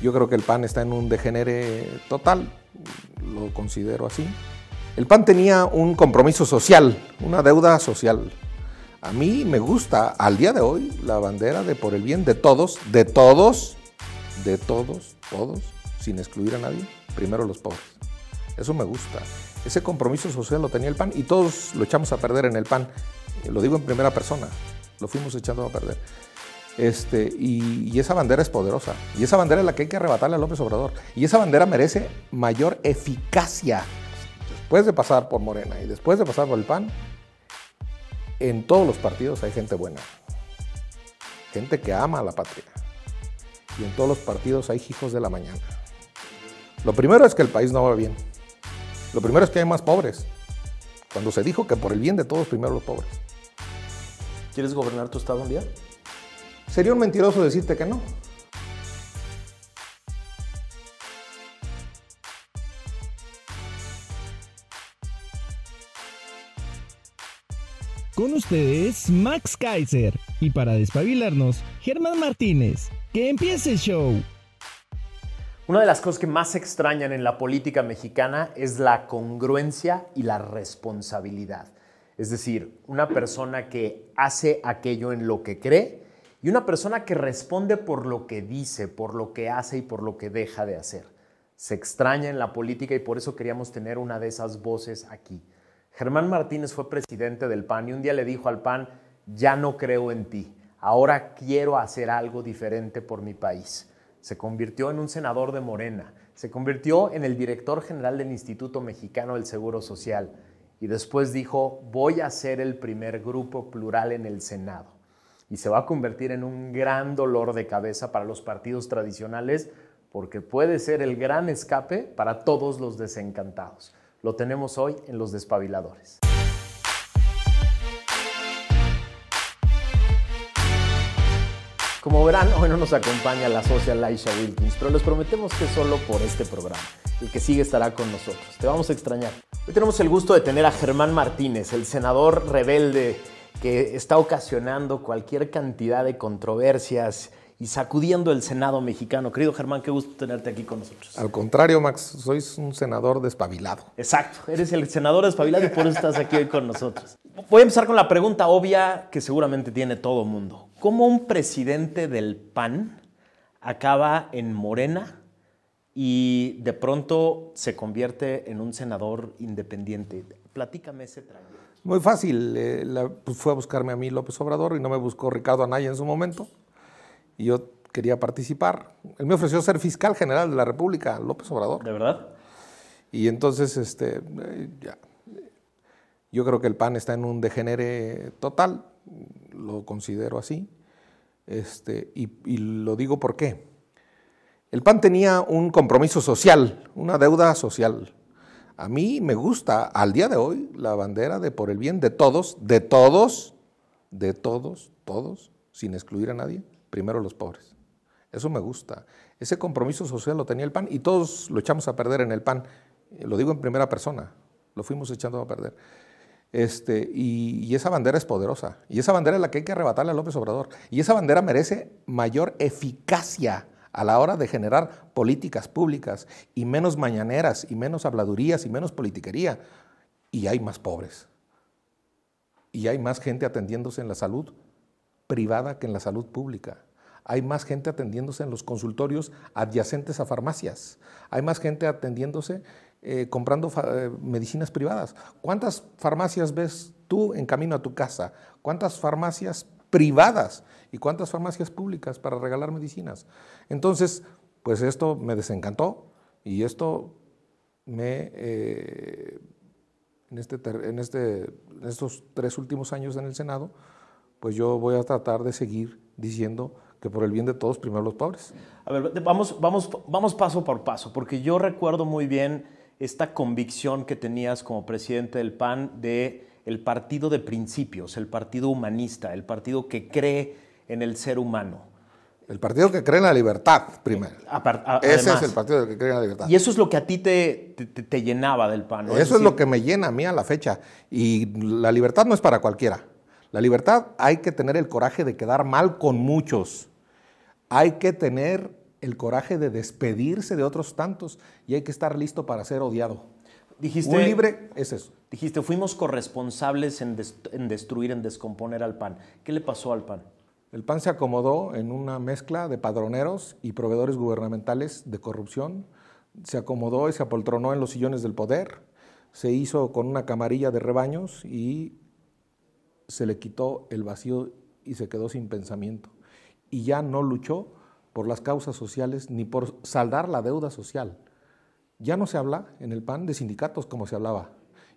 Yo creo que el PAN está en un degenere total, lo considero así. El PAN tenía un compromiso social, una deuda social. A mí me gusta al día de hoy la bandera de por el bien de todos, de todos, de todos, todos, sin excluir a nadie, primero los pobres. Eso me gusta. Ese compromiso social lo tenía el PAN y todos lo echamos a perder en el PAN. Lo digo en primera persona, lo fuimos echando a perder. Este, y, y, esa bandera es poderosa. Y esa bandera es la que hay que arrebatarle a López Obrador. Y esa bandera merece mayor eficacia. Después de pasar por Morena y después de pasar por el PAN, en todos los partidos hay gente buena, gente que ama a la patria. Y en todos los partidos hay hijos de la mañana. Lo primero es que el país no va bien. Lo primero es que hay más pobres. Cuando se dijo que por el bien de todos, primero los pobres. ¿Quieres gobernar tu estado un día? Sería un mentiroso decirte que no. Con ustedes, Max Kaiser. Y para despabilarnos, Germán Martínez. ¡Que empiece el show! Una de las cosas que más extrañan en la política mexicana es la congruencia y la responsabilidad. Es decir, una persona que hace aquello en lo que cree y una persona que responde por lo que dice, por lo que hace y por lo que deja de hacer. Se extraña en la política y por eso queríamos tener una de esas voces aquí. Germán Martínez fue presidente del PAN y un día le dijo al PAN, ya no creo en ti, ahora quiero hacer algo diferente por mi país. Se convirtió en un senador de Morena, se convirtió en el director general del Instituto Mexicano del Seguro Social y después dijo, voy a ser el primer grupo plural en el Senado. Y se va a convertir en un gran dolor de cabeza para los partidos tradicionales porque puede ser el gran escape para todos los desencantados. Lo tenemos hoy en Los Despabiladores. Como verán, hoy no nos acompaña la socia Laisha Wilkins, pero les prometemos que solo por este programa. El que sigue estará con nosotros. Te vamos a extrañar. Hoy tenemos el gusto de tener a Germán Martínez, el senador rebelde que está ocasionando cualquier cantidad de controversias y sacudiendo el Senado mexicano. Querido Germán, qué gusto tenerte aquí con nosotros. Al contrario, Max, sois un senador despabilado. Exacto, eres el senador despabilado y por eso estás aquí hoy con nosotros. Voy a empezar con la pregunta obvia que seguramente tiene todo mundo. ¿Cómo un presidente del PAN acaba en Morena y de pronto se convierte en un senador independiente? Platícame ese trayecto. Muy fácil, eh, la, pues fue a buscarme a mí López Obrador y no me buscó Ricardo Anaya en su momento y yo quería participar. Él me ofreció ser fiscal general de la República, López Obrador. ¿De verdad? Y entonces, este, ya, yo creo que el PAN está en un degenere total, lo considero así, este, y, y lo digo por qué. El PAN tenía un compromiso social, una deuda social. A mí me gusta, al día de hoy, la bandera de por el bien de todos, de todos, de todos, todos, sin excluir a nadie primero los pobres. Eso me gusta. Ese compromiso social lo tenía el PAN y todos lo echamos a perder en el PAN. Lo digo en primera persona, lo fuimos echando a perder. Este, y, y, esa bandera es poderosa. Y esa bandera es la que hay que arrebatarle a López Obrador. Y esa bandera merece mayor eficacia a la hora de generar políticas públicas y menos mañaneras y menos habladurías y menos politiquería. Y hay más pobres. Y hay más gente atendiéndose en la salud privada que en la salud pública. Hay más gente atendiéndose en los consultorios adyacentes a farmacias. Hay más gente atendiéndose eh, comprando eh, medicinas privadas. ¿Cuántas farmacias ves tú en camino a tu casa? ¿Cuántas farmacias privadas y cuántas farmacias públicas para regalar medicinas? Entonces, pues esto me desencantó y esto me... Eh, en, este, en, este, en estos tres últimos años en el Senado, pues yo voy a tratar de seguir diciendo que por el bien de todos, primero los pobres. A ver, vamos, vamos, vamos paso por paso, porque yo recuerdo muy bien esta convicción que tenías como presidente del PAN de el partido de principios, el partido humanista, el partido que cree en el ser humano. El partido que cree en la libertad, primero. A, Ese es el partido que cree en la libertad. Y eso es lo que a ti te, te, te llenaba del PAN. ¿no? Eso es, decir, es lo que me llena a mí a la fecha. Y la libertad no es para cualquiera. La libertad hay que tener el coraje de quedar mal con muchos. Hay que tener el coraje de despedirse de otros tantos y hay que estar listo para ser odiado. Dijiste, Un libre es eso. Dijiste, fuimos corresponsables en, en destruir, en descomponer al PAN. ¿Qué le pasó al PAN? El PAN se acomodó en una mezcla de padroneros y proveedores gubernamentales de corrupción. Se acomodó y se apoltronó en los sillones del poder. Se hizo con una camarilla de rebaños y se le quitó el vacío y se quedó sin pensamiento. Y ya no luchó por las causas sociales ni por saldar la deuda social. Ya no se habla en el PAN de sindicatos como se hablaba.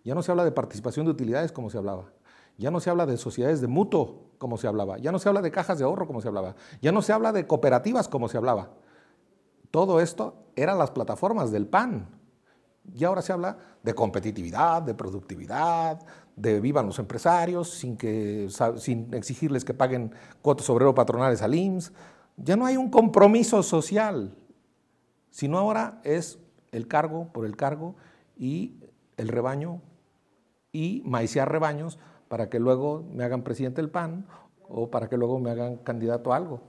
Ya no se habla de participación de utilidades como se hablaba. Ya no se habla de sociedades de mutuo como se hablaba. Ya no se habla de cajas de ahorro como se hablaba. Ya no se habla de cooperativas como se hablaba. Todo esto eran las plataformas del PAN. Y ahora se habla de competitividad, de productividad, de vivan los empresarios sin, que, sin exigirles que paguen cuotas obrero patronales al IMSS. Ya no hay un compromiso social, sino ahora es el cargo por el cargo y el rebaño y maicear rebaños para que luego me hagan presidente del PAN o para que luego me hagan candidato a algo.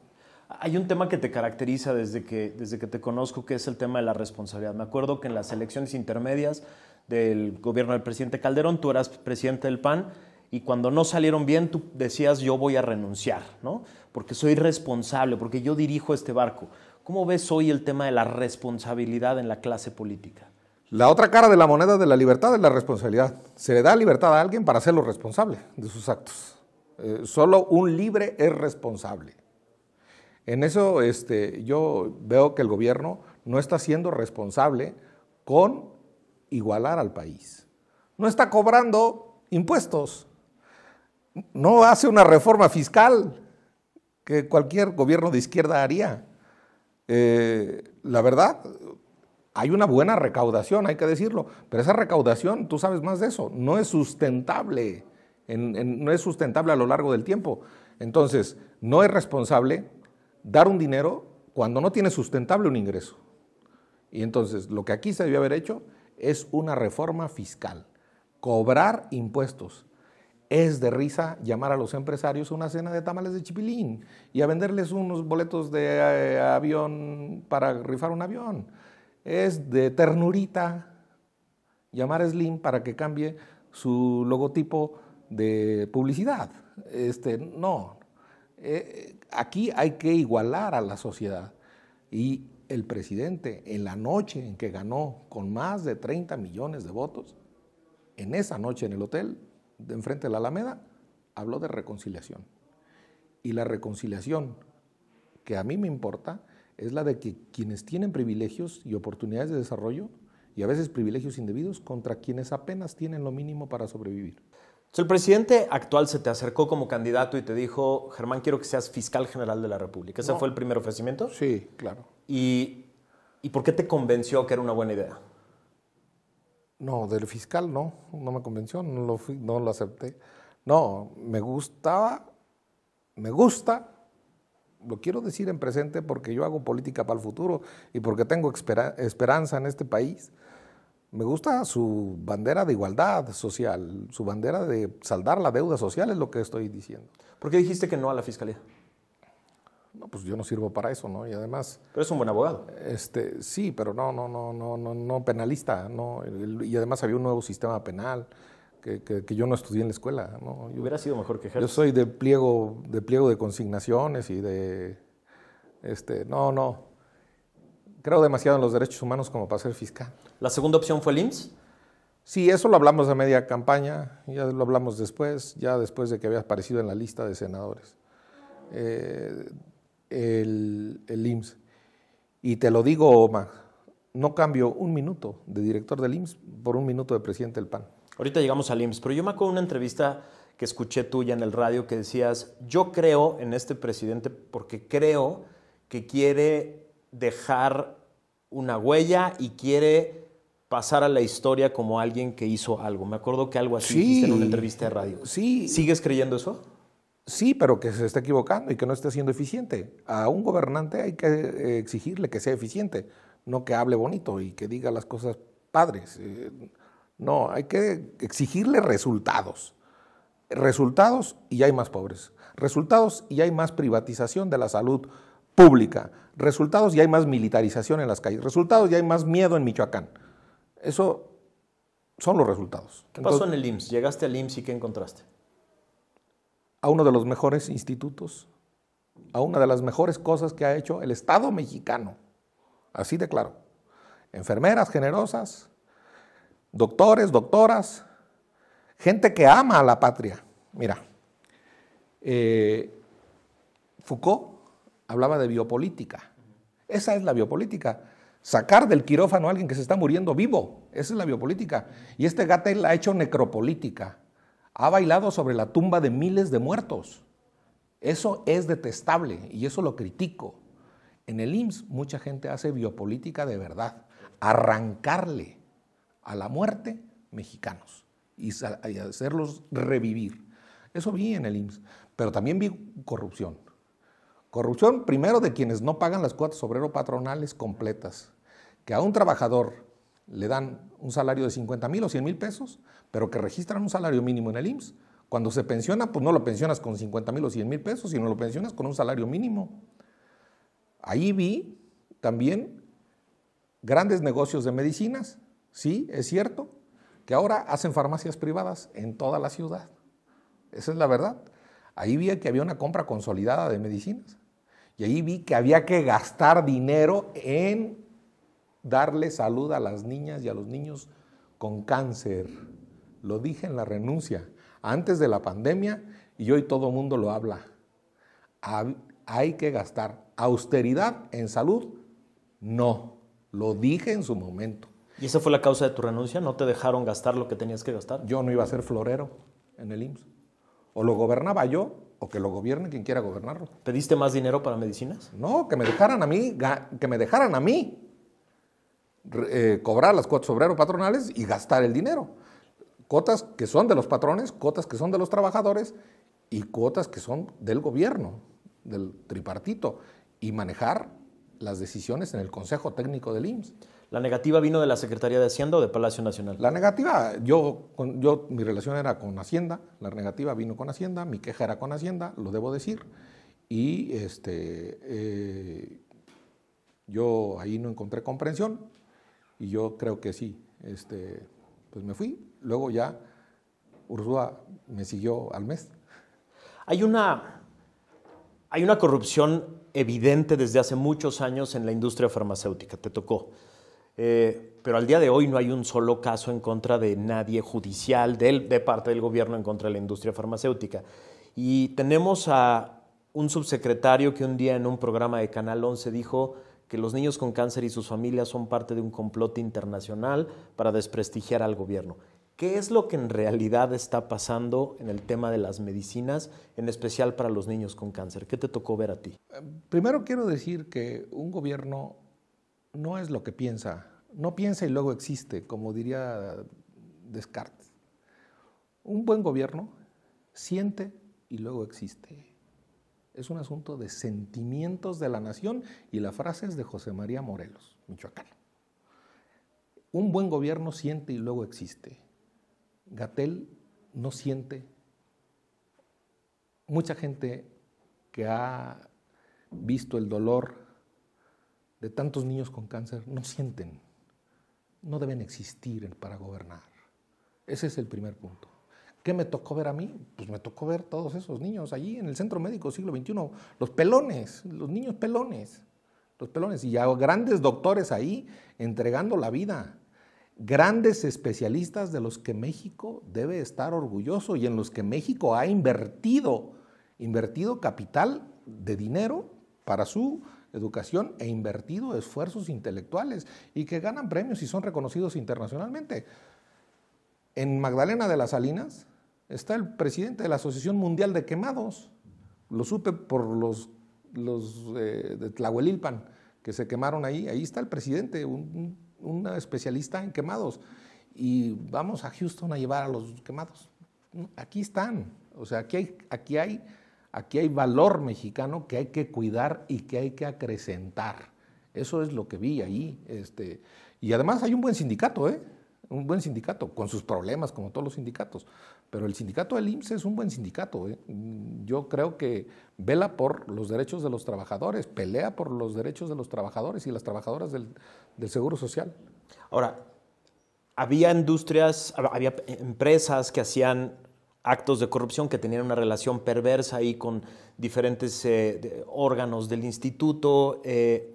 Hay un tema que te caracteriza desde que, desde que te conozco, que es el tema de la responsabilidad. Me acuerdo que en las elecciones intermedias del gobierno del presidente Calderón, tú eras presidente del PAN y cuando no salieron bien, tú decías yo voy a renunciar, ¿no? Porque soy responsable, porque yo dirijo este barco. ¿Cómo ves hoy el tema de la responsabilidad en la clase política? La otra cara de la moneda de la libertad es la responsabilidad. Se le da libertad a alguien para hacerlo responsable de sus actos. Eh, solo un libre es responsable. En eso este, yo veo que el gobierno no está siendo responsable con igualar al país. No está cobrando impuestos. No hace una reforma fiscal que cualquier gobierno de izquierda haría. Eh, la verdad, hay una buena recaudación, hay que decirlo, pero esa recaudación, tú sabes más de eso, no es sustentable, no es sustentable a lo largo del tiempo. Entonces, no es responsable dar un dinero cuando no tiene sustentable un ingreso. Y entonces, lo que aquí se debió haber hecho es una reforma fiscal, cobrar impuestos. Es de risa llamar a los empresarios a una cena de tamales de chipilín y a venderles unos boletos de eh, avión para rifar un avión. Es de ternurita llamar a Slim para que cambie su logotipo de publicidad. Este, no, eh, aquí hay que igualar a la sociedad. Y el presidente, en la noche en que ganó con más de 30 millones de votos, en esa noche en el hotel, de enfrente de la Alameda, habló de reconciliación. Y la reconciliación que a mí me importa es la de que quienes tienen privilegios y oportunidades de desarrollo, y a veces privilegios indebidos, contra quienes apenas tienen lo mínimo para sobrevivir. el presidente actual se te acercó como candidato y te dijo, Germán, quiero que seas fiscal general de la República. ¿Ese fue el primer ofrecimiento? Sí, claro. ¿Y, por qué te convenció que era una buena idea? No, del fiscal no, no me convenció, no lo, no lo acepté. No, me gustaba, me gusta, lo quiero decir en presente porque yo hago política para el futuro y porque tengo esperanza en este país. Me gusta su bandera de igualdad social, su bandera de saldar la deuda social, es lo que estoy diciendo. ¿Por qué dijiste que no a la fiscalía? no, pues yo no sirvo para eso, ¿no? Y además... Pero es un buen abogado. Este, sí, pero no, no, no, no, no, no penalista, ¿no? Y además había un nuevo sistema penal que, que, yo no estudié en la escuela, ¿no? Hubiera sido mejor que Yo soy de pliego, de pliego de consignaciones y de... Este, no, no. Creo demasiado en los derechos humanos como para ser fiscal. ¿La segunda opción fue el IMSS? Sí, eso lo hablamos a media campaña, ya lo hablamos después, ya después de que había aparecido en la lista de senadores. Eh, el, el IMSS. Y te lo digo, Omar, no cambio un minuto de director del IMSS por un minuto de presidente del PAN. Ahorita llegamos al IMSS, pero yo me acuerdo de una entrevista que escuché tuya en el radio que decías, yo creo en este presidente porque creo que quiere dejar una huella y quiere pasar a la historia como alguien que hizo algo. Me acuerdo que algo así dijiste en una entrevista de radio. Sí. ¿Sigues creyendo eso? Sí, pero que se esté equivocando y que no esté siendo eficiente. A un gobernante hay que eh, exigirle que sea eficiente, no que hable bonito y que diga las cosas padres. No, hay que exigirle resultados. Resultados y hay más pobres. Resultados y hay más privatización de la salud pública. Resultados, ya hay más militarización en las calles. Resultados, ya hay más miedo en Michoacán. Eso son los resultados. ¿Qué pasó en el IMSS? Llegaste al IMSS y ¿qué encontraste? A uno de los mejores institutos, a una de las mejores cosas que ha hecho el Estado mexicano. Así de claro. Enfermeras generosas, doctores, doctoras, gente que ama a la patria. Mira, eh, Foucault hablaba de biopolítica. Esa es la biopolítica. Sacar del quirófano a alguien que se está muriendo vivo. Esa es la biopolítica. Y este Gatel ha hecho necropolítica. Ha bailado sobre la tumba de miles de muertos. Eso es detestable y eso lo critico. En el IMSS mucha gente hace biopolítica de verdad. Arrancarle a la muerte mexicanos y hacerlos revivir. Eso vi en el IMSS. Pero también vi corrupción. Corrupción primero de quienes no pagan las cuotas obrero patronales completas, que a un trabajador le dan un salario de 50 mil o 100 mil pesos, pero que registran un salario mínimo en el IMSS. Cuando se pensiona, pues no lo pensionas con 50 mil o 100 mil pesos, sino lo pensionas con un salario mínimo. Ahí vi también grandes negocios de medicinas, sí, es cierto, que ahora hacen farmacias privadas en toda la ciudad. Esa es la verdad. Ahí vi que había una compra consolidada de medicinas. Y ahí vi que había que gastar dinero en darle salud a las niñas y a los niños con cáncer. Lo dije en la renuncia, antes de la pandemia, y hoy todo el mundo lo habla. Hay que gastar. Austeridad en salud, no. Lo dije en su momento. ¿Y esa fue la causa de tu renuncia? ¿No te dejaron gastar lo que tenías que gastar? Yo no iba a ser florero en el IMSS. O lo gobernaba yo o que lo gobierne quien quiera gobernarlo. ¿Pediste más dinero para medicinas? No, que me dejaran a mí, que me dejaran a mí eh, cobrar las cuotas obrero patronales y gastar el dinero. Cuotas que son de los patrones, cuotas que son de los trabajadores y cuotas que son del gobierno, del tripartito, y manejar las decisiones en el Consejo Técnico del IMSS. ¿La negativa vino de la Secretaría de Hacienda o de Palacio Nacional? La negativa, yo, yo, mi relación era con Hacienda, la negativa vino con Hacienda, mi queja era con Hacienda, lo debo decir, y este, eh, yo ahí no encontré comprensión, y yo creo que sí, este, pues me fui, luego ya Ursúa me siguió al mes. Hay una, hay una corrupción evidente desde hace muchos años en la industria farmacéutica, te tocó. Eh, pero al día de hoy no hay un solo caso en contra de nadie judicial de parte del gobierno en contra de la industria farmacéutica. Y tenemos a un subsecretario que un día en un programa de Canal 11 dijo que los niños con cáncer y sus familias son parte de un complot internacional para desprestigiar al gobierno. ¿Qué es lo que en realidad está pasando en el tema de las medicinas, en especial para los niños con cáncer? ¿Qué te tocó ver a ti? Primero quiero decir que un gobierno no es lo que piensa, no piensa y luego existe, como diría Descartes. Un buen gobierno siente y luego existe. Es un asunto de sentimientos de la nación y la frase es de José María Morelos, Michoacán. Un buen gobierno siente y luego existe. Gatel no siente. Mucha gente que ha visto el dolor de tantos niños con cáncer no sienten, no deben existir para gobernar. Ese es el primer punto. ¿Qué me tocó ver a mí? Pues me tocó ver todos esos niños allí en el Centro Médico Siglo XXI, los pelones, los niños pelones, los pelones, y ya grandes doctores ahí entregando la vida, grandes especialistas de los que México debe estar orgulloso y en los que México ha invertido, invertido capital de dinero para su educación e invertido esfuerzos intelectuales y que ganan premios y son reconocidos internacionalmente. En Magdalena de las Salinas está el presidente de la Asociación Mundial de Quemados. Lo supe por los, los eh, de Tlahuelilpan que se quemaron ahí. Ahí está el presidente, un, un especialista en quemados. Y vamos a Houston a llevar a los quemados. Aquí están. O sea, aquí hay, aquí hay Aquí hay valor mexicano que hay que cuidar y que hay que acrecentar. Eso es lo que vi ahí. Este, y además hay un buen sindicato, ¿eh? un buen sindicato, con sus problemas, como todos los sindicatos. pero el sindicato del IMSS es un buen sindicato. ¿eh? Yo creo que vela por los derechos de los trabajadores, pelea por los derechos de los trabajadores y las trabajadoras del Seguro Social. Ahora, había industrias, había empresas que hacían actos de corrupción que tenían una relación perversa ahí con diferentes eh, órganos del instituto, eh,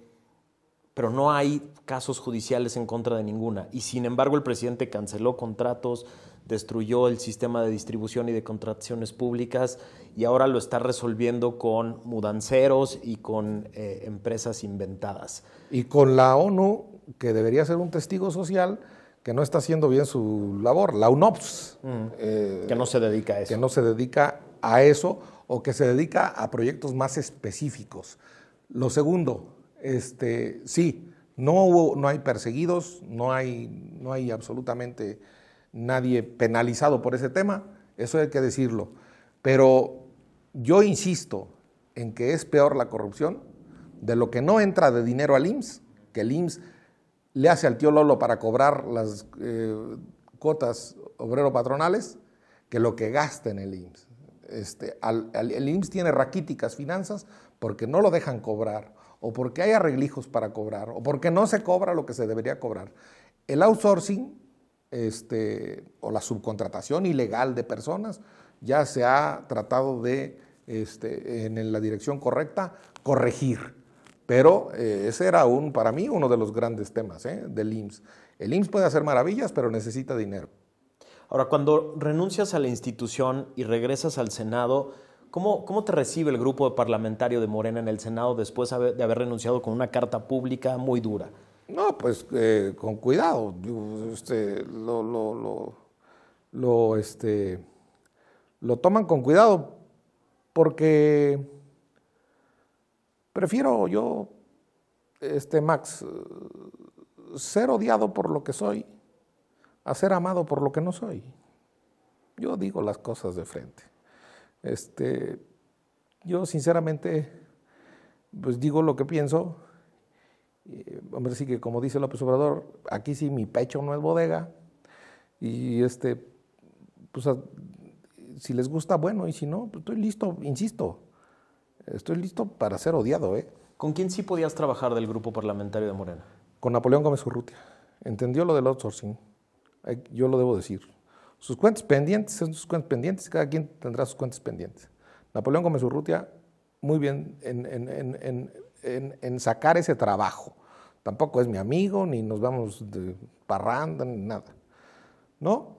pero no hay casos judiciales en contra de ninguna. Y sin embargo el presidente canceló contratos, destruyó el sistema de distribución y de contrataciones públicas y ahora lo está resolviendo con mudanceros y con eh, empresas inventadas. Y con la ONU, que debería ser un testigo social, que no está haciendo bien su labor, la UNOPS. Mm. Eh, que no se dedica a eso. Que no se dedica a eso o que se dedica a proyectos más específicos. Lo segundo, este, sí, no, hubo, no hay perseguidos, no hay, no hay absolutamente nadie penalizado por ese tema, eso hay que decirlo. Pero yo insisto en que es peor la corrupción de lo que no entra de dinero al IMSS, que el IMSS le hace al tío Lolo para cobrar las eh, cuotas obrero-patronales, que lo que gasta en el IMSS. Este, el IMSS tiene raquíticas finanzas porque no lo dejan cobrar, o porque hay arreglijos para cobrar, o porque no se cobra lo que se debería cobrar. El outsourcing este, o la subcontratación ilegal de personas, ya se ha tratado de, este, en la dirección correcta, corregir. Pero eh, ese era un, para mí uno de los grandes temas ¿eh? del IMSS. El IMSS puede hacer maravillas, pero necesita dinero. Ahora, cuando renuncias a la institución y regresas al Senado, ¿cómo, cómo te recibe el grupo parlamentario de Morena en el Senado después de haber renunciado con una carta pública muy dura? No, pues eh, con cuidado. Este, lo, lo, este, lo toman con cuidado porque prefiero yo, este Max, ser odiado por lo que soy a ser amado por lo que no soy. Yo digo las cosas de frente. Este, yo sinceramente, pues digo lo que pienso hombre, sí que como dice López Obrador, aquí sí mi pecho no es bodega. Y este, pues si les gusta, bueno, y si no, pues estoy listo, insisto, estoy listo para ser odiado. ¿eh? ¿Con quién sí podías trabajar del grupo parlamentario de Morena? Con Napoleón Gómez Urrutia. Entendió lo del outsourcing. Yo lo debo decir. Sus cuentas pendientes son sus cuentas pendientes, cada quien tendrá sus cuentas pendientes. Napoleón Gómez Urrutia, muy bien en, en en, sacar ese trabajo. Tampoco es mi amigo, ni nos vamos de parranda, ni nada. ¿No?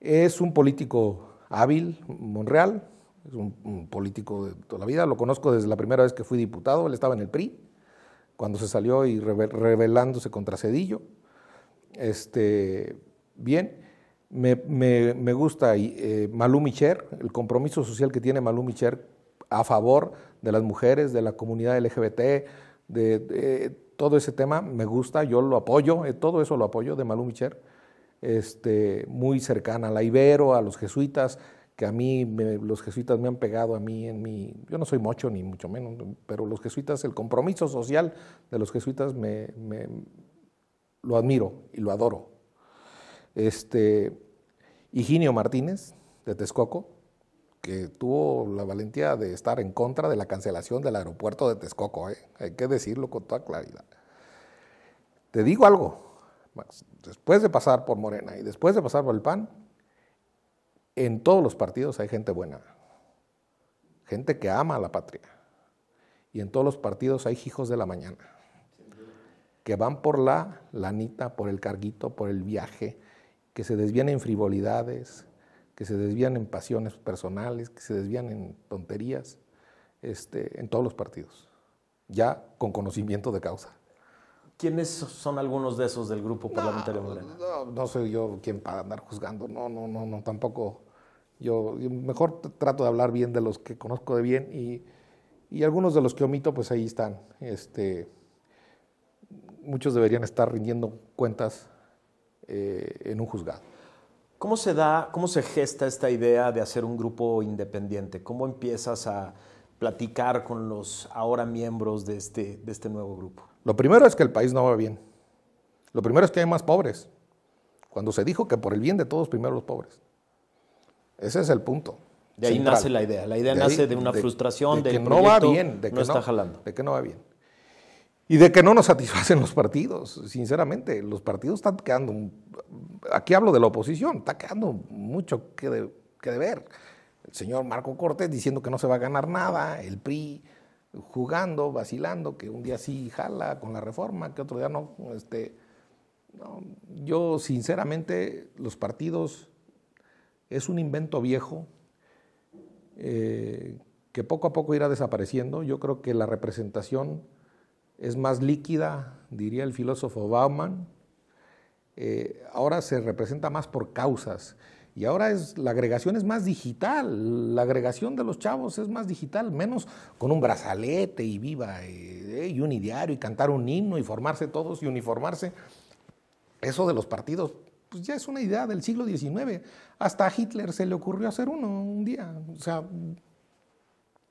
Es un político hábil, Monreal, es un, político de toda la vida, lo conozco desde la primera vez que fui diputado, él estaba en el PRI, cuando se salió y rebelándose contra Cedillo. Este, bien, me, gusta eh, Malú Micher, el compromiso social que tiene Malú Micher a favor de las mujeres, de la comunidad LGBT, de, todo ese tema, me gusta, yo lo apoyo, eh, todo eso lo apoyo de Malú Micher, este, muy cercana a la Ibero, a los jesuitas, que a mí, los jesuitas me han pegado a mí en mi, yo no soy mocho ni mucho menos, pero los jesuitas, el compromiso social de los jesuitas me, lo admiro y lo adoro. Este, Higinio Martínez, de Texcoco, que tuvo la valentía de estar en contra de la cancelación del aeropuerto de Texcoco, ¿eh? hay que decirlo con toda claridad. Te digo algo, después de pasar por Morena y después de pasar por el PAN, en todos los partidos hay gente buena, gente que ama a la patria. Y en todos los partidos hay hijos de la mañana, que van por la lanita, por el carguito, por el viaje, que se desvían en frivolidades, que se desvían en pasiones personales, que se desvían en tonterías, este, en todos los partidos, ya con conocimiento de causa. ¿Quiénes son algunos de esos del grupo parlamentario Morena? No, no, soy yo quien para andar juzgando, no, no, no, no, tampoco. Yo, mejor trato de hablar bien de los que conozco de bien y, y algunos de los que omito, pues ahí están. Este, muchos deberían estar rindiendo cuentas eh, en un juzgado. ¿Cómo se da, cómo se gesta esta idea de hacer un grupo independiente? ¿Cómo empiezas a platicar con los ahora miembros de este, de este nuevo grupo? Lo primero es que el país no va bien. Lo primero es que hay más pobres. Cuando se dijo que por el bien de todos, primero los pobres. Ese es el punto. De ahí central. nace la idea. La idea De ahí- nace de una frustración, de del que no va bien, de que no está jalando. De que no va bien. Y de que no nos satisfacen los partidos, sinceramente. Los partidos están quedando, aquí hablo de la oposición, está quedando mucho que, de, que deber. El señor Marco Cortés diciendo que no se va a ganar nada, el PRI jugando, vacilando, que un día sí jala con la reforma, que otro día no. Este, no, yo, sinceramente, los partidos es un invento viejo eh, que poco a poco irá desapareciendo. Yo creo que la representación es más líquida, diría el filósofo Bauman. Eh, ahora se representa más por causas y ahora es la agregación es más digital. La agregación de los chavos es más digital, menos con un brazalete y viva eh, y un ideario y cantar un himno y formarse todos y uniformarse. Eso de los partidos, pues ya es una idea del siglo XIX. Hasta a Hitler se le ocurrió hacer uno un día. O sea,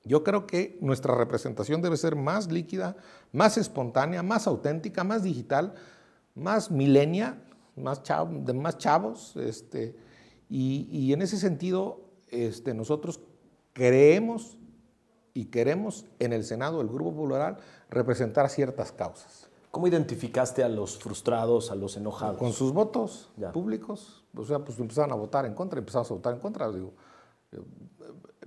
yo creo que nuestra representación debe ser más líquida, más espontánea, más auténtica, más digital, más milenia, más más chavos. Este, y, y en ese sentido, este, nosotros creemos y queremos en el Senado, el Grupo Popular, representar ciertas causas. ¿Cómo identificaste a los frustrados, a los enojados? Con sus votos Ya. públicos, o sea, pues empezaron a votar en contra, empezamos a votar en contra. Digo, eh,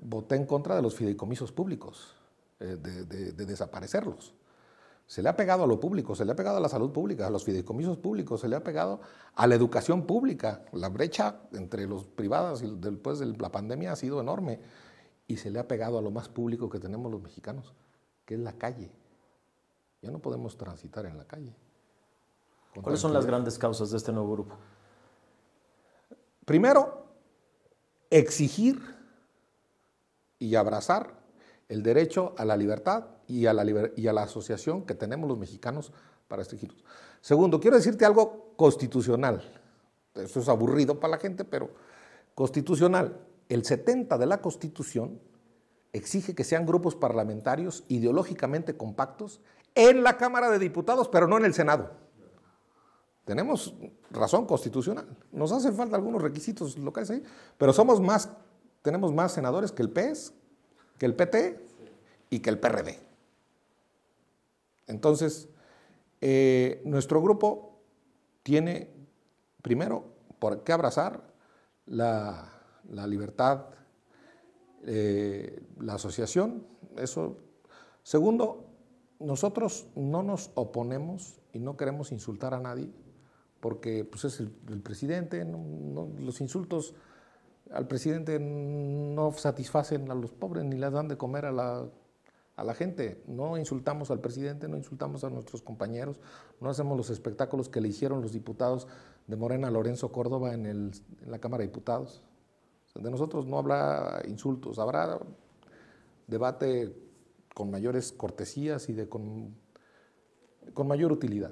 voté en contra de los fideicomisos públicos, eh, de, de- de desaparecerlos. Se le ha pegado a lo público, se le ha pegado a la salud pública, a los fideicomisos públicos, se le ha pegado a la educación pública. La brecha entre los privados y después de la pandemia ha sido enorme. Y se le ha pegado a lo más público que tenemos los mexicanos, que es la calle. Ya no podemos transitar en la calle. ¿Cuáles son las grandes causas de este nuevo grupo? Primero, exigir y abrazar el derecho a la libertad y a la, asociación que tenemos los mexicanos para exigirlos. Segundo, quiero decirte algo constitucional. Eso es aburrido para la gente, pero constitucional. El 70 de la Constitución exige que sean grupos parlamentarios ideológicamente compactos en la Cámara de Diputados, pero no en el Senado. Tenemos razón constitucional. Nos hacen falta algunos requisitos locales ahí, pero somos más, tenemos más senadores que el PES, que el PT y que el PRD. Entonces, eh, nuestro grupo tiene, primero, por qué abrazar la, la libertad, eh, la asociación, eso. Segundo, nosotros no nos oponemos y no queremos insultar a nadie, porque pues, es el, presidente, no- los insultos al presidente no satisfacen a los pobres ni les dan de comer a la, a la gente. No insultamos al presidente, no insultamos a nuestros compañeros, no hacemos los espectáculos que le hicieron los diputados de Morena Lorenzo Córdoba en, el- la Cámara de Diputados. De nosotros no habrá insultos, habrá debate con mayores cortesías y con mayor utilidad.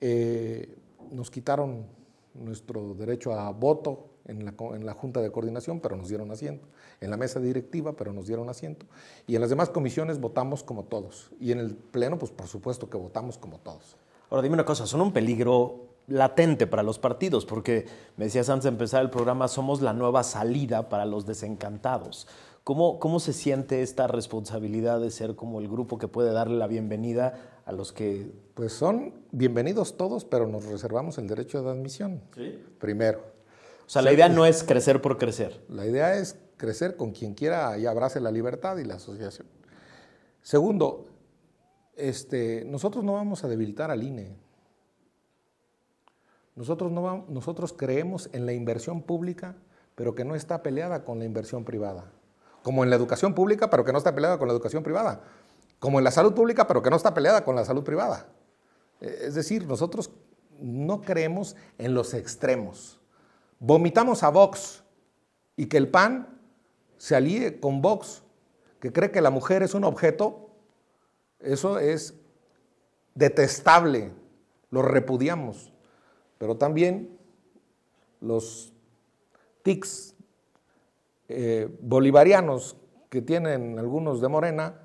Eh, nos quitaron nuestro derecho a voto en la, en la Junta de Coordinación, pero nos dieron asiento. En la mesa directiva, pero nos dieron asiento. Y en las demás comisiones votamos como todos. Y en el Pleno, pues por supuesto que votamos como todos. Ahora, dime una cosa, son un peligro latente para los partidos, porque me decías antes de empezar el programa, somos la nueva salida para los desencantados. ¿Cómo, cómo se siente esta responsabilidad de ser como el grupo que puede darle la bienvenida a los que... Pues son bienvenidos todos, pero nos reservamos el derecho de admisión. Primero. O sea, la idea no es crecer por crecer. La idea es crecer con quien quiera y abrace la libertad y la asociación. Segundo, este, nosotros no vamos a debilitar al INE. Nosotros, no vam- nosotros creemos en la inversión pública, pero que no está peleada con la inversión privada. Como en la educación pública, pero que no está peleada con la educación privada. Como en la salud pública, pero que no está peleada con la salud privada. Eh, Es decir, nosotros no creemos en los extremos. Vomitamos a Vox y que el PAN se alíe con Vox, que cree que la mujer es un objeto, eso es detestable, lo repudiamos. Pero también los tics eh, bolivarianos que tienen algunos de Morena,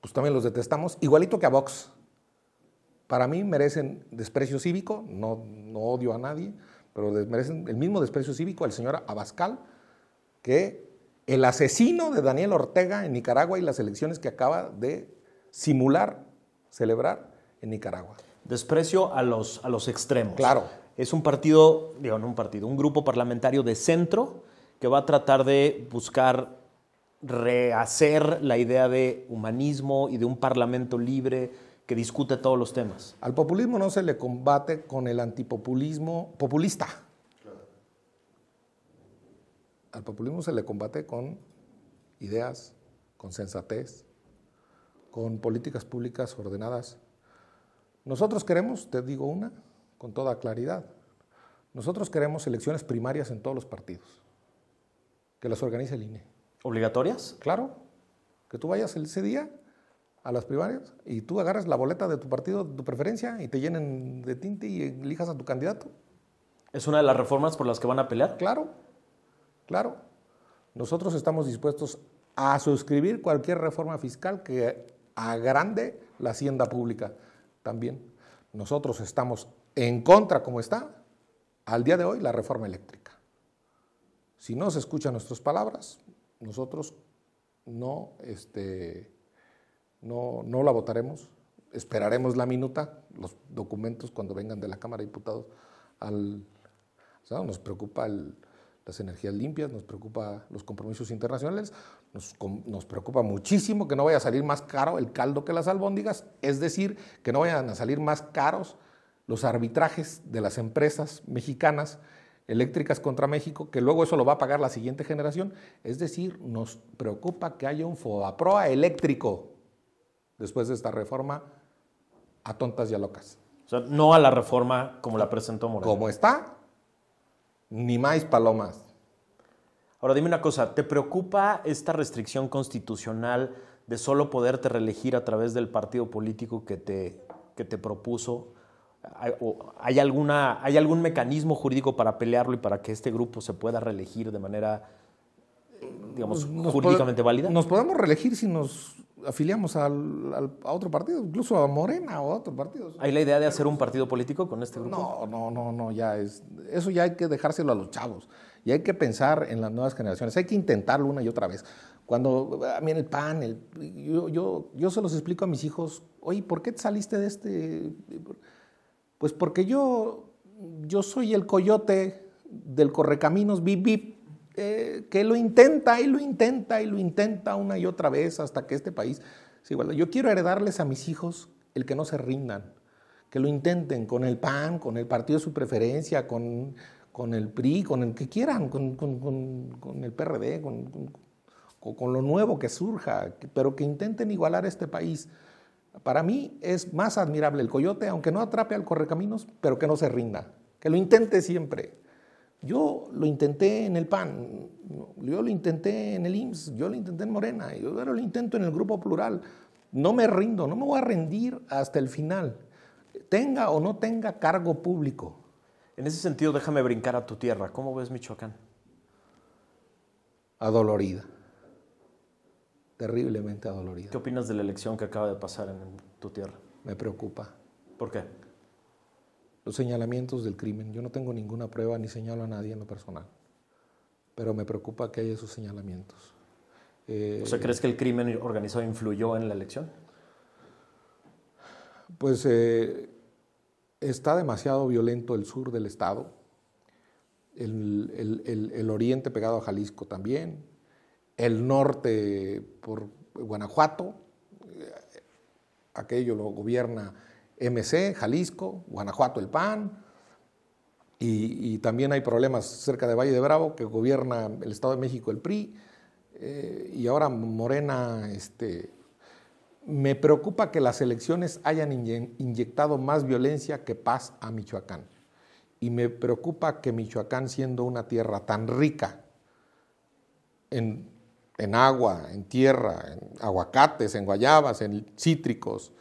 pues también los detestamos, igualito que a Vox. Para mí merecen desprecio cívico, no, no odio a nadie, pero merecen el mismo desprecio cívico al señor Abascal que el asesino de Daniel Ortega en Nicaragua y las elecciones que acaba de simular, celebrar en Nicaragua. Desprecio a los, a los extremos. Claro. Es un partido, digo, no un partido, un grupo parlamentario de centro que va a tratar de buscar rehacer la idea de humanismo y de un parlamento libre que discute todos los temas. Al populismo no se le combate con el antipopulismo populista. Al populismo se le combate con ideas, con sensatez, con políticas públicas ordenadas. Nosotros queremos, te digo una, con toda claridad, nosotros queremos elecciones primarias en todos los partidos, que las organice el INE. ¿Obligatorias? Claro, que tú vayas ese día a las primarias y tú agarras la boleta de tu partido, de tu preferencia, y te llenen de tinte y elijas a tu candidato. ¿Es una de las reformas por las que van a pelear? Claro, claro. Nosotros estamos dispuestos a suscribir cualquier reforma fiscal que agrande la hacienda pública también. Nosotros estamos en contra, como está, al día de hoy, la reforma eléctrica. Si no se escuchan nuestras palabras, nosotros no, este, no, no la votaremos, esperaremos la minuta, los documentos cuando vengan de la Cámara de Diputados. Al, nos preocupa las energías limpias, nos preocupa los compromisos internacionales, nos, nos, preocupa muchísimo que no vaya a salir más caro el caldo que las albóndigas, es decir, que no vayan a salir más caros los arbitrajes de las empresas mexicanas eléctricas contra México, que luego eso lo va a pagar la siguiente generación. Es decir, nos preocupa que haya un FOBAPROA eléctrico después de esta reforma a tontas y a locas. O sea, no a la reforma como la presentó Moreno. Como está, ni más palomas. Ahora dime una cosa, ¿te preocupa esta restricción constitucional de solo poderte reelegir a través del partido político que te, que te propuso? ¿Hay, alguna, ¿Hay algún mecanismo jurídico para pelearlo y para que este grupo se pueda reelegir de manera, digamos, jurídicamente válida? Nos podemos reelegir si nos afiliamos al, a otro partido, incluso a Morena o a otro partido. ¿Hay la idea de hacer un partido político con este grupo? No, no, no, no, ya es. Eso ya hay que dejárselo a los chavos. Y hay que pensar en las nuevas generaciones. Hay que intentarlo una y otra vez. Cuando a mí en el PAN, el, yo, yo, yo se los explico a mis hijos, oye, ¿por qué te saliste de este? Pues porque yo, yo soy el coyote del correcaminos bip bip, eh, que lo intenta y lo intenta y lo intenta una y otra vez hasta que este país se iguala. Yo quiero heredarles a mis hijos el que no se rindan, que lo intenten con el PAN, con el partido de su preferencia, con, con el PRI, con el que quieran, con, con el PRD, con, lo nuevo que surja, pero que intenten igualar este país. Para mí es más admirable el coyote, aunque no atrape al correcaminos, pero que no se rinda, que lo intente siempre. Yo lo intenté en el PAN, yo lo intenté en el IMSS, yo lo intenté en Morena, yo ahora lo intento en el Grupo Plural. No me rindo, no me voy a rendir hasta el final, tenga o no tenga cargo público. En ese sentido, déjame brincar a tu tierra. ¿Cómo ves Michoacán? Adolorida terriblemente adolorida. ¿Qué opinas de la elección que acaba de pasar en tu tierra? Me preocupa. ¿Por qué? Los señalamientos del crimen. Yo no tengo ninguna prueba ni señalo a nadie en lo personal, pero me preocupa que haya esos señalamientos. Eh, o sea, ¿crees que el crimen organizado influyó en la elección? Pues eh, está demasiado violento el sur del estado, el oriente pegado a Jalisco también, el norte por Guanajuato, aquello lo gobierna MC, Jalisco, Guanajuato el PAN, y, también hay problemas cerca de Valle de Bravo que gobierna el Estado de México el PRI, eh, y ahora Morena, este, me preocupa que las elecciones hayan inyectado más violencia que paz a Michoacán. Y me preocupa que Michoacán, siendo una tierra tan rica en en agua, en tierra, en aguacates, en guayabas, en cítricos,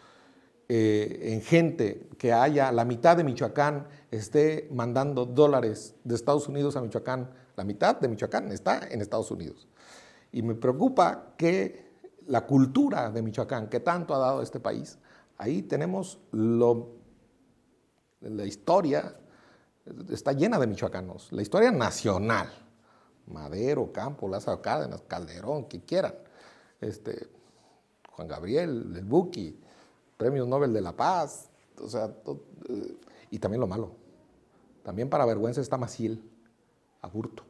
eh, en gente que haya, la mitad de Michoacán esté mandando dólares de Estados Unidos a Michoacán, la mitad de Michoacán está en Estados Unidos. Y me preocupa que la cultura de Michoacán, que tanto ha dado este país, ahí tenemos lo, la historia está llena de michoacanos. La historia nacional, Madero, Campo, Lázaro Cárdenas, Calderón, que quieran, este, Juan Gabriel, el Buki, Premios Nobel de la Paz, o sea, eh, y también lo malo. También para vergüenza está Maciel, Aburto.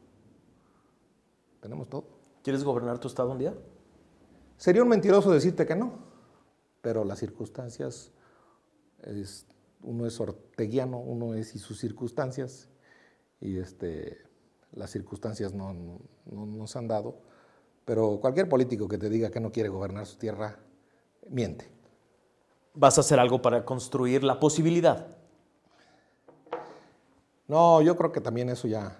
Tenemos todo. ¿Quieres gobernar tu estado un día? Sería un mentiroso decirte que no, pero las circunstancias, uno es orteguiano, uno es y sus circunstancias, y este, las circunstancias no, no, no se han dado, pero cualquier político que te diga que no quiere gobernar su tierra, miente. ¿Vas a hacer algo para construir la posibilidad? No, yo creo que también eso ya,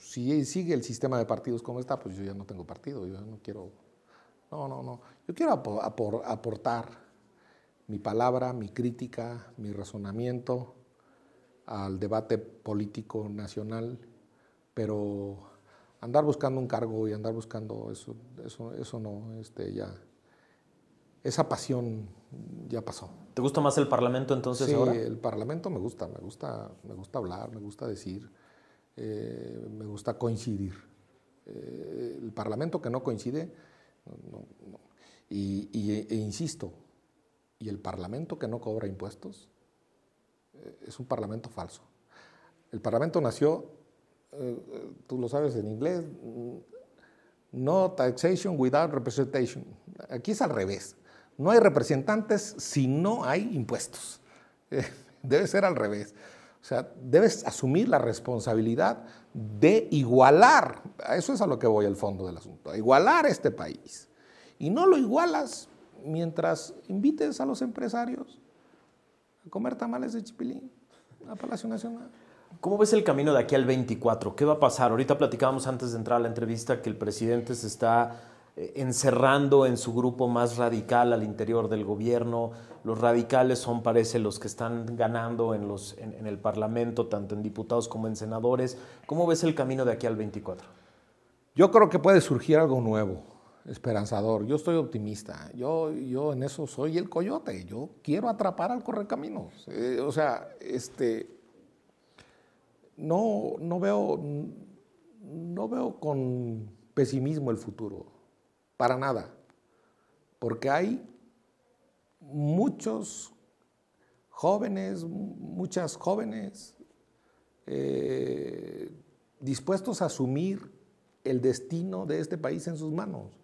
si sigue el sistema de partidos como está, pues yo ya no tengo partido, yo no quiero, no, no, no, yo quiero aportar mi palabra, mi crítica, mi razonamiento al debate político nacional, pero andar buscando un cargo y andar buscando eso, eso, eso no, este, ya, esa pasión ya pasó. ¿Te gusta más el Parlamento entonces sí, ahora? el Parlamento me gusta, me gusta, me gusta hablar, me gusta decir, eh, me gusta coincidir. Eh, el Parlamento que no coincide, no, no. Y, y, e insisto, y el Parlamento que no cobra impuestos eh, es un Parlamento falso. El Parlamento nació, eh, tú lo sabes en inglés, no taxation without representation. Aquí es al revés. No hay representantes si no hay impuestos. Debe ser al revés. O sea, debes asumir la responsabilidad de igualar, eso es a lo que voy al fondo del asunto, a igualar este país. Y no lo igualas mientras invites a los empresarios a comer tamales de chipilín a Palacio Nacional. ¿Cómo ves el camino de aquí al 24? ¿Qué va a pasar? Ahorita platicábamos antes de entrar a la entrevista que el presidente se está eh, encerrando en su grupo más radical al interior del gobierno. Los radicales son, parece, los que están ganando en, el Parlamento, tanto en diputados como en senadores. ¿Cómo ves el camino de aquí al 24? Yo creo que puede surgir algo nuevo, esperanzador. Yo estoy optimista. Yo, yo en eso soy el coyote. Yo quiero atrapar al correcaminos. Eh, o sea, este, no, no, veo, no veo con pesimismo el futuro para nada, porque hay muchos jóvenes, muchas jóvenes eh, dispuestos a asumir el destino de este país en sus manos.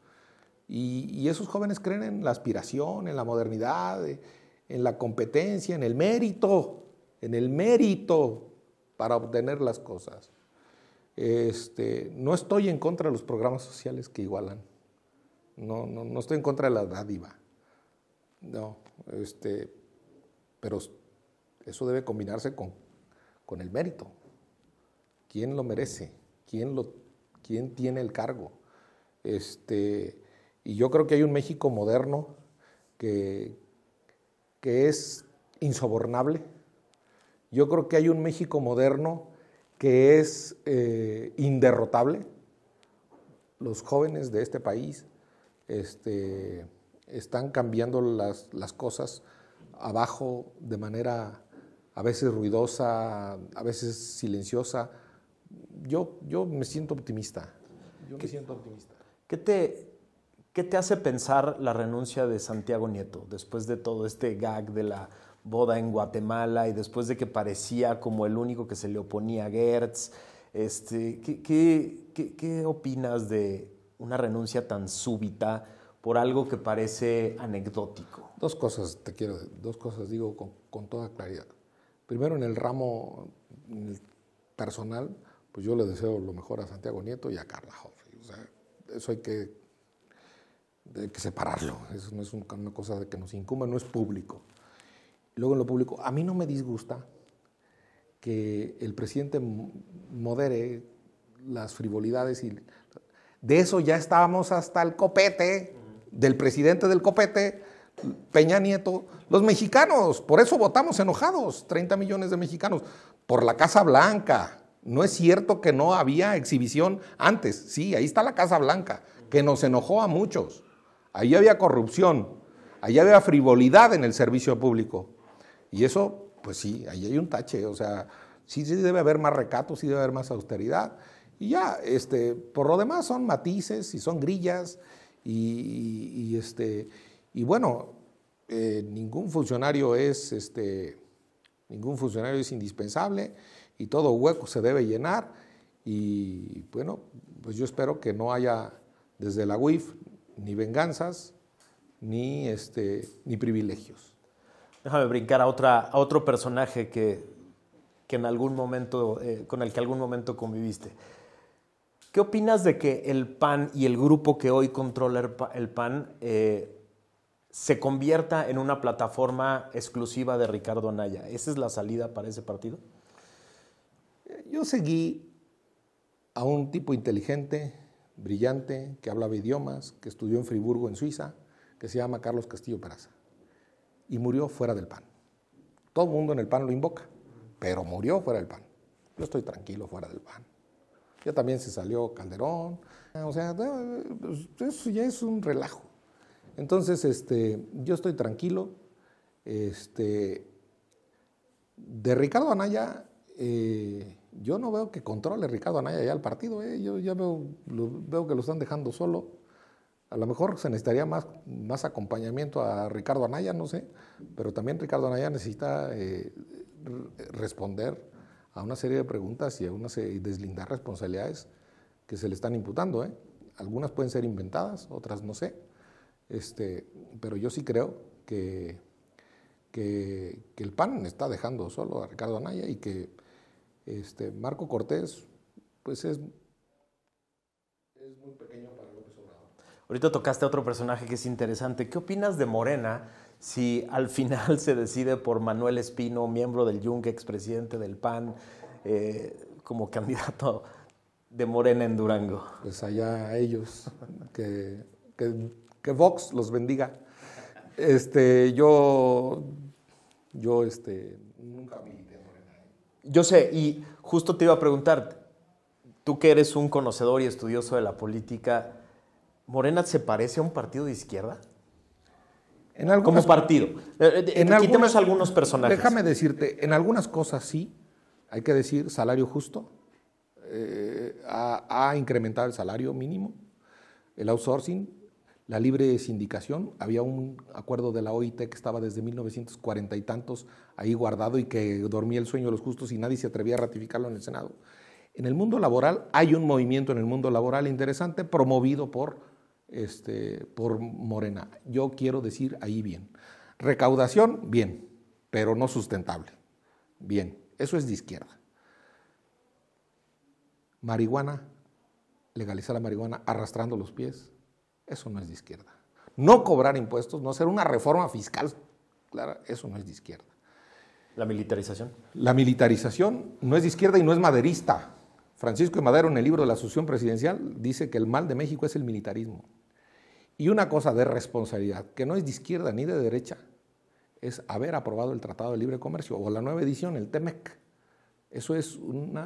Y, esos jóvenes creen en la aspiración, en la modernidad, en la competencia, en el mérito, en el mérito para obtener las cosas. Este, no estoy en contra de los programas sociales que igualan. No, no, no estoy en contra de la dádiva. No, este, pero eso debe combinarse con, con el mérito. ¿Quién lo merece? ¿Quién, lo, quién tiene el cargo? Este, y yo creo que hay un México moderno que, que es insobornable. Yo creo que hay un México moderno que es eh, inderrotable. Los jóvenes de este país este, están cambiando las, las, cosas abajo de manera a veces ruidosa, a veces silenciosa. Yo, yo me siento optimista. Yo me siento optimista. ¿Qué te, ¿Qué te hace pensar la renuncia de Santiago Nieto después de todo este gag de la boda en Guatemala y después de que parecía como el único que se le oponía a Gertz? Este, ¿qué, qué, qué, qué opinas de, una renuncia tan súbita por algo que parece anecdótico? Dos cosas te quiero, dos cosas digo con, toda claridad. Primero, en el ramo personal, pues yo le deseo lo mejor a Santiago Nieto y a Carla sea, eso hay que, hay que separarlo. Eso no es una cosa de que nos incumba, no es público. Luego en lo público, a mí no me disgusta que el presidente modere las frivolidades y de eso ya estábamos hasta el copete del presidente del copete, Peña Nieto, los mexicanos. Por eso votamos enojados, 30 millones de mexicanos, por la Casa Blanca. No es cierto que no había exhibición antes. Sí, ahí está la Casa Blanca, que nos enojó a muchos. Ahí había corrupción, ahí había frivolidad en el servicio público. Y eso, pues sí, ahí hay un tache. O sea, Sí, sí debe haber más recato, sí debe haber más austeridad. Y ya, este, por lo demás son matices y son grillas y, este, y bueno, eh, ningún funcionario es, este, ningún funcionario es indispensable y todo hueco se debe llenar y bueno, pues yo espero que no haya desde la UIF ni venganzas ni, este, ni privilegios. Déjame brincar a, otra, a otro personaje que, que en algún momento, eh, con el que algún momento conviviste. ¿Qué opinas de que el PAN y el grupo que hoy controla el PAN eh, se convierta en una plataforma exclusiva de Ricardo Anaya? ¿Esa es la salida para ese partido? Yo seguí a un tipo inteligente, brillante, que hablaba idiomas, que estudió en Friburgo, en Suiza, que se llama Carlos Castillo Peraza. Y murió fuera del PAN. Todo el mundo en el PAN lo invoca, pero murió fuera del PAN. Yo estoy tranquilo fuera del PAN. Ya también se salió Calderón. O sea, pues, eso ya es un relajo. Entonces, este, yo estoy tranquilo. Este, de Ricardo Anaya, eh, yo no veo que controle Ricardo Anaya ya el partido. Eh. Yo ya veo, que lo están dejando solo. A lo mejor se necesitaría más, más acompañamiento a Ricardo Anaya, no sé, pero también Ricardo Anaya necesita eh, responder a una serie de preguntas y a una serie, deslindar responsabilidades que se le están imputando. ¿eh? Algunas pueden ser inventadas, otras no sé. Este, pero yo sí creo que, que, el PAN está dejando solo a Ricardo Anaya y que este, Marco Cortés pues es, es muy pequeño para López Obrador. Ahorita tocaste a otro personaje que es interesante. ¿Qué opinas de Morena? Si al final se decide por Manuel Espino, miembro del Yunque, expresidente del PAN, eh, como candidato de Morena en Durango. Pues allá ellos, que, que, Vox los bendiga. Este, yo, yo este, nunca milité en Morena. ¿eh? Yo sé, y justo te iba a preguntar, tú que eres un conocedor y estudioso de la política, ¿Morena se parece a un partido de izquierda? Como partido. Eh, eh, en Quitemos algunos personajes. Déjame decirte, en algunas cosas sí, hay que decir salario justo, eh, ha, incrementado el salario mínimo, el outsourcing, la libre sindicación. Había un acuerdo de la OIT que estaba desde 1940 y tantos ahí guardado y que dormía el sueño de los justos y nadie se atrevía a ratificarlo en el Senado. En el mundo laboral hay un movimiento en el mundo laboral interesante promovido por este, por Morena. Yo quiero decir ahí bien. Recaudación, bien, pero no sustentable. Bien, eso es de izquierda. Marihuana, legalizar la marihuana arrastrando los pies, eso no es de izquierda. No cobrar impuestos, no hacer una reforma fiscal, claro, eso no es de izquierda. ¿La militarización? La militarización no es de izquierda y no es maderista. Francisco de Madero en el libro de la Asunción Presidencial dice que el mal de México es el militarismo. Y una cosa de responsabilidad, que no es de izquierda ni de derecha, es haber aprobado el Tratado de Libre Comercio o la nueva edición, el TEMEC. Eso es un,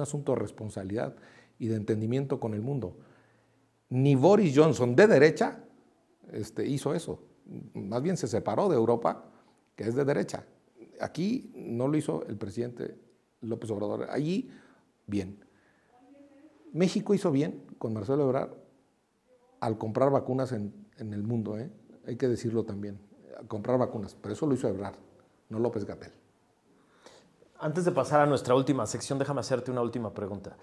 asunto de responsabilidad y de entendimiento con el mundo. Ni Boris Johnson de derecha este, hizo eso. Más bien se separó de Europa, que es de derecha. Aquí no lo hizo el presidente López Obrador. Allí, bien. México hizo bien con Marcelo Ebrard al comprar vacunas en, el mundo, ¿eh? hay que decirlo también, comprar vacunas, pero eso lo hizo Ebrard, no López Gatel. Antes de pasar a nuestra última sección, déjame hacerte una última pregunta.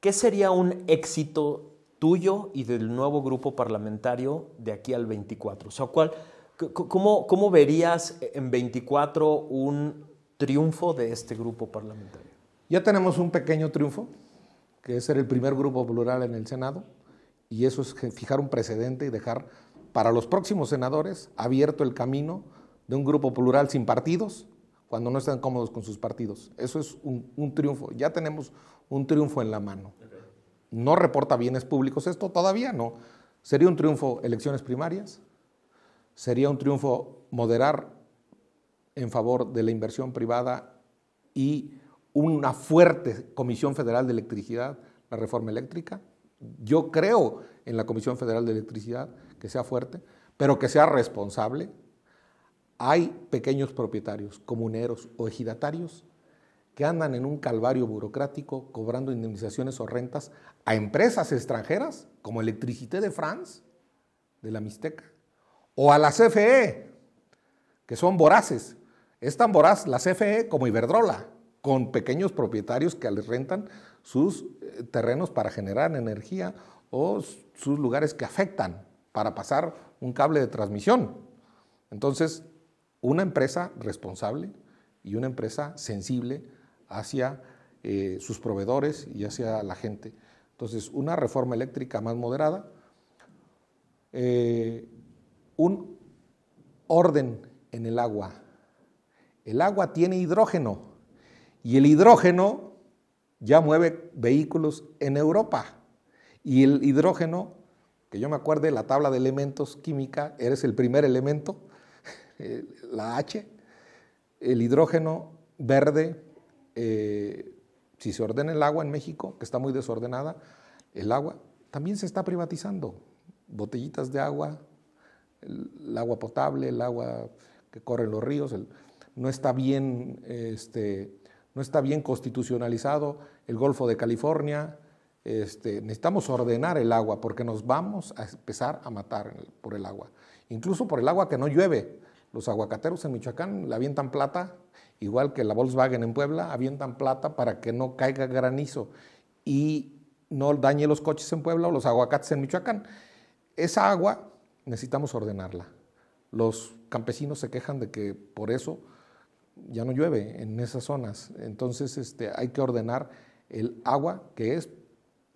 ¿Qué sería un éxito tuyo y del nuevo grupo parlamentario de aquí al 24? O sea, ¿cuál, cómo, ¿cómo verías en 24 un triunfo de este grupo parlamentario? Ya tenemos un pequeño triunfo, que es ser el primer grupo plural en el Senado y eso es fijar un precedente y dejar para los próximos senadores abierto el camino de un grupo plural sin partidos cuando no están cómodos con sus partidos. Eso es un, triunfo. Ya tenemos un triunfo en la mano. No reporta bienes públicos esto todavía, no. Sería un triunfo elecciones primarias, sería un triunfo moderar en favor de la inversión privada y una fuerte Comisión Federal de Electricidad, la reforma eléctrica. Yo creo en la Comisión Federal de Electricidad, que sea fuerte, pero que sea responsable. Hay pequeños propietarios, comuneros o ejidatarios que andan en un calvario burocrático cobrando indemnizaciones o rentas a empresas extranjeras como Electricité de France, de la Mixteca, o a la CFE, que son voraces. Es tan voraz la CFE como Iberdrola, con pequeños propietarios que les rentan sus eh, terrenos para generar energía o sus lugares que afectan para pasar un cable de transmisión. Entonces, una empresa responsable y una empresa sensible hacia eh, sus proveedores y hacia la gente. Entonces, una reforma eléctrica más moderada, eh, un orden en el agua. El agua tiene hidrógeno y el hidrógeno ya mueve vehículos en Europa. Y el hidrógeno, que yo me acuerde, la tabla de elementos química, eres el primer elemento, eh, la H, el hidrógeno verde, eh, si se ordena el agua en México, que está muy desordenada, el agua también se está privatizando. Botellitas de agua, el, agua potable, el agua que corre en los ríos, no está bien, este, no está bien constitucionalizado el Golfo de California. Este, necesitamos ordenar el agua porque nos vamos a empezar a matar por el agua. Incluso por el agua que no llueve. Los aguacateros en Michoacán le avientan plata, igual que la Volkswagen en Puebla, avientan plata para que no caiga granizo y no dañe los coches en Puebla o los aguacates en Michoacán. Esa agua necesitamos ordenarla. Los campesinos se quejan de que por eso ya no llueve en esas zonas. Entonces este, hay que ordenar el agua que es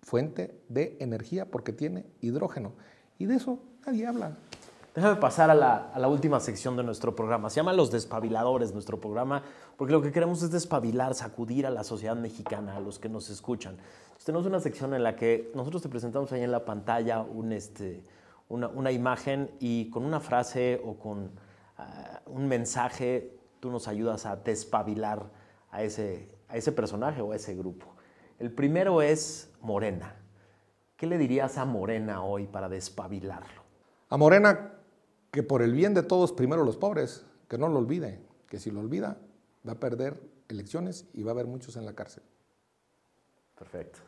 fuente de energía porque tiene hidrógeno. Y de eso nadie habla. Déjame pasar a la, última sección de nuestro programa. Se llama Los Despabiladores, nuestro programa, porque lo que queremos es despabilar, sacudir a la sociedad mexicana, a los que nos escuchan. tenemos una sección en la que nosotros te presentamos ahí en la pantalla un, este, una, imagen y con una frase o con ah, un mensaje tú nos ayudas a despabilar a ese, a ese personaje o a ese grupo. El primero es Morena. ¿Qué le dirías a Morena hoy para despabilarlo? A Morena que por el bien de todos, primero los pobres, que no lo olvide, que si lo olvida va a perder elecciones y va a haber muchos en la cárcel. Perfecto.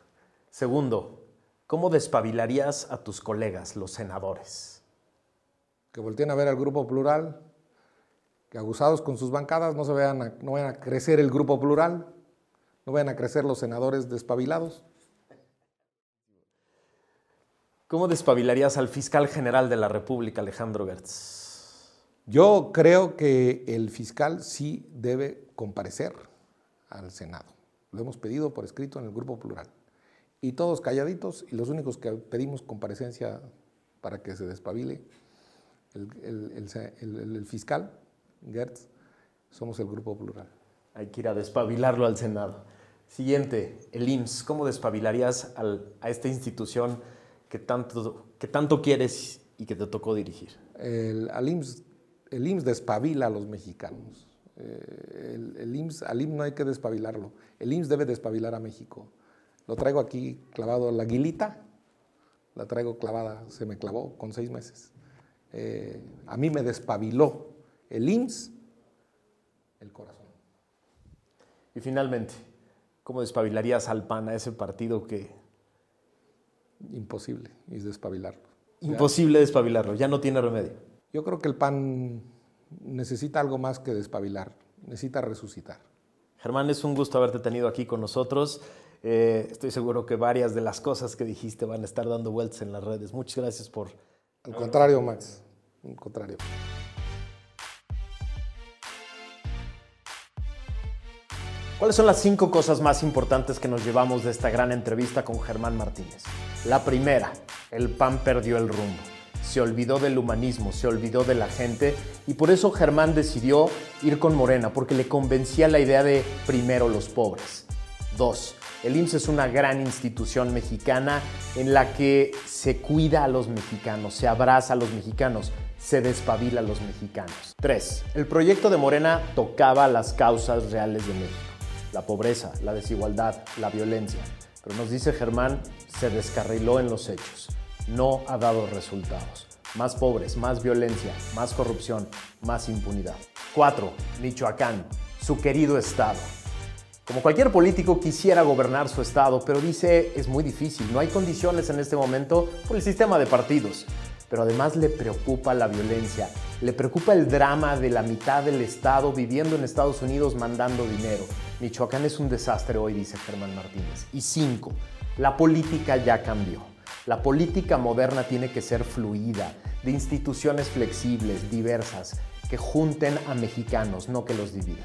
Segundo, ¿cómo despabilarías a tus colegas, los senadores? Que volteen a ver al grupo plural, que abusados con sus bancadas no, se vean no vayan a crecer el grupo plural, no vayan a crecer los senadores despabilados. ¿Cómo despabilarías al fiscal general de la República, Alejandro Gertz? Yo creo que el fiscal sí debe comparecer al Senado. Lo hemos pedido por escrito en el Grupo Plural. Y todos calladitos, y los únicos que pedimos comparecencia para que se despabile el, fiscal, Gertz, somos el Grupo Plural. Hay que ir a despabilarlo al Senado. Siguiente, el IMSS. ¿Cómo despabilarías a esta institución? que tanto, que tanto quieres y que te tocó dirigir? El, IMSS, el IMSS despabila a los mexicanos. Eh, el, el IMSS, al IMSS no hay que despabilarlo. El IMSS debe despabilar a México. Lo traigo aquí clavado la guilita, la traigo clavada, se me clavó con seis meses. Eh, a mí me despabiló el IMSS, el corazón. Y finalmente, ¿cómo despabilarías al PAN, a ese partido que imposible y despabilarlo. Imposible despabilarlo, ya no tiene remedio. Yo creo que el pan necesita algo más que despabilar, necesita resucitar. Germán, es un gusto haberte tenido aquí con nosotros. Eh, estoy seguro que varias de las cosas que dijiste van a estar dando vueltas en las redes. Muchas gracias por... Al contrario, Max, al contrario. ¿Cuáles son las cinco cosas más importantes que nos llevamos de esta gran entrevista con Germán Martínez? La primera, el PAN perdió el rumbo. Se olvidó del humanismo, se olvidó de la gente y por eso Germán decidió ir con Morena, porque le convencía la idea de primero los pobres. Dos, el IMSS es una gran institución mexicana en la que se cuida a los mexicanos, se abraza a los mexicanos, se despabila a los mexicanos. Tres, el proyecto de Morena tocaba las causas reales de México la pobreza, la desigualdad, la violencia. Pero nos dice Germán, se descarriló en los hechos. No ha dado resultados. Más pobres, más violencia, más corrupción, más impunidad. 4. Michoacán, su querido estado. Como cualquier político quisiera gobernar su estado, pero dice es muy difícil, no hay condiciones en este momento por el sistema de partidos. Pero además le preocupa la violencia, le preocupa el drama de la mitad del estado viviendo en Estados Unidos mandando dinero. Michoacán es un desastre hoy, dice Germán Martínez. Y cinco, la política ya cambió. La política moderna tiene que ser fluida, de instituciones flexibles, diversas, que junten a mexicanos, no que los dividan.